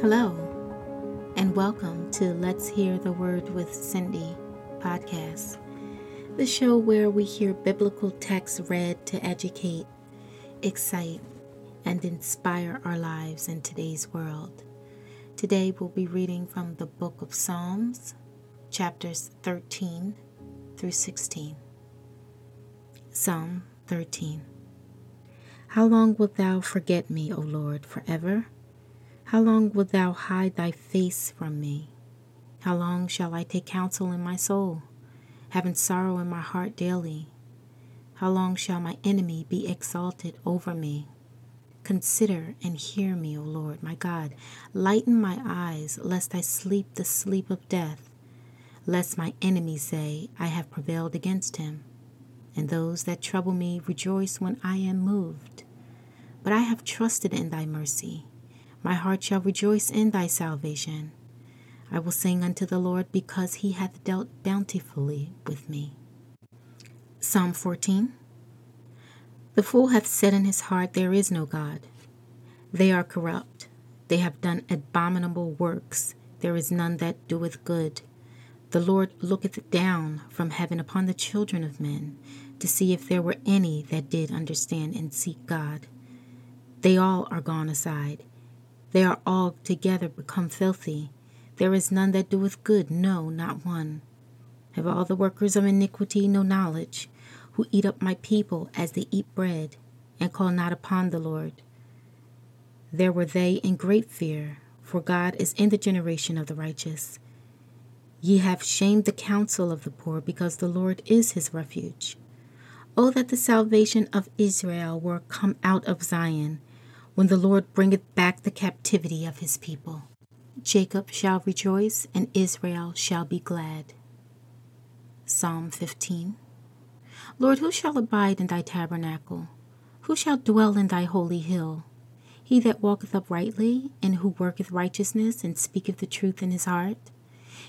Hello, and welcome to Let's Hear the Word with Cindy podcast, the show where we hear biblical texts read to educate, excite, and inspire our lives in today's world. Today we'll be reading from the book of Psalms, chapters 13 through 16. Psalm 13 How long wilt thou forget me, O Lord, forever? How long wilt thou hide thy face from me? How long shall I take counsel in my soul, having sorrow in my heart daily? How long shall my enemy be exalted over me? Consider and hear me, O Lord, my God. Lighten my eyes, lest I sleep the sleep of death, lest my enemy say, I have prevailed against him. And those that trouble me rejoice when I am moved. But I have trusted in thy mercy. My heart shall rejoice in thy salvation. I will sing unto the Lord because he hath dealt bountifully with me. Psalm 14 The fool hath said in his heart, There is no God. They are corrupt. They have done abominable works. There is none that doeth good. The Lord looketh down from heaven upon the children of men to see if there were any that did understand and seek God. They all are gone aside. They are all together become filthy. There is none that doeth good, no, not one. Have all the workers of iniquity no knowledge, who eat up my people as they eat bread, and call not upon the Lord? There were they in great fear, for God is in the generation of the righteous. Ye have shamed the counsel of the poor, because the Lord is his refuge. O that the salvation of Israel were come out of Zion when the Lord bringeth back the captivity of his people. Jacob shall rejoice, and Israel shall be glad. Psalm 15 Lord, who shall abide in thy tabernacle? Who shall dwell in thy holy hill? He that walketh uprightly, and who worketh righteousness, and speaketh the truth in his heart.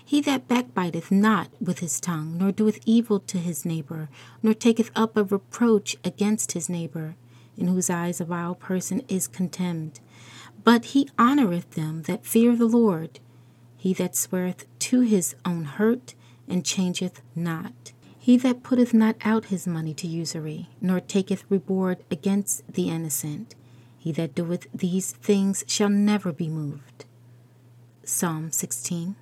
He that backbiteth not with his tongue, nor doeth evil to his neighbor, nor taketh up a reproach against his neighbor, in whose eyes a vile person is contemned. But he honoureth them that fear the Lord. He that sweareth to his own hurt, and changeth not. He that putteth not out his money to usury, nor taketh reward against the innocent. He that doeth these things shall never be moved. Psalm 16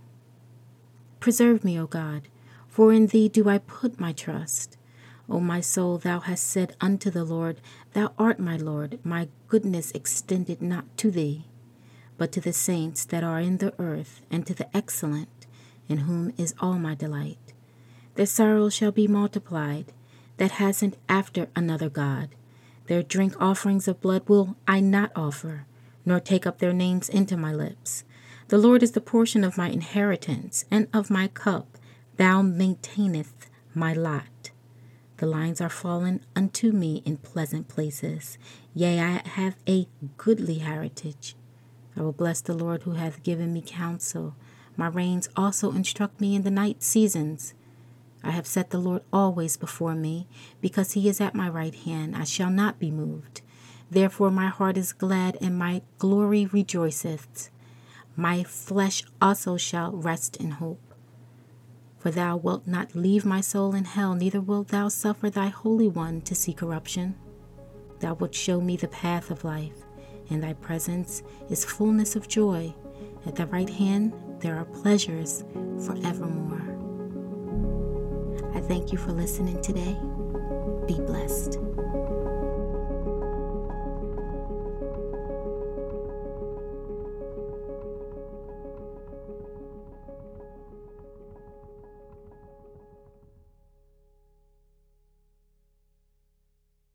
Preserve me, O God, for in thee do I put my trust. O my soul, thou hast said unto the Lord, Thou art my Lord, my goodness extended not to thee, but to the saints that are in the earth, and to the excellent, in whom is all my delight. Their sorrow shall be multiplied, that hasn't after another God. Their drink offerings of blood will I not offer, nor take up their names into my lips. The Lord is the portion of my inheritance, and of my cup thou maintainest my lot. The lines are fallen unto me in pleasant places. Yea, I have a goodly heritage. I will bless the Lord who hath given me counsel. My reins also instruct me in the night seasons. I have set the Lord always before me, because he is at my right hand. I shall not be moved. Therefore my heart is glad, and my glory rejoiceth. My flesh also shall rest in hope. For thou wilt not leave my soul in hell, neither wilt thou suffer thy Holy One to see corruption. Thou wilt show me the path of life. In thy presence is fullness of joy. At thy right hand there are pleasures forevermore. I thank you for listening today. Be blessed.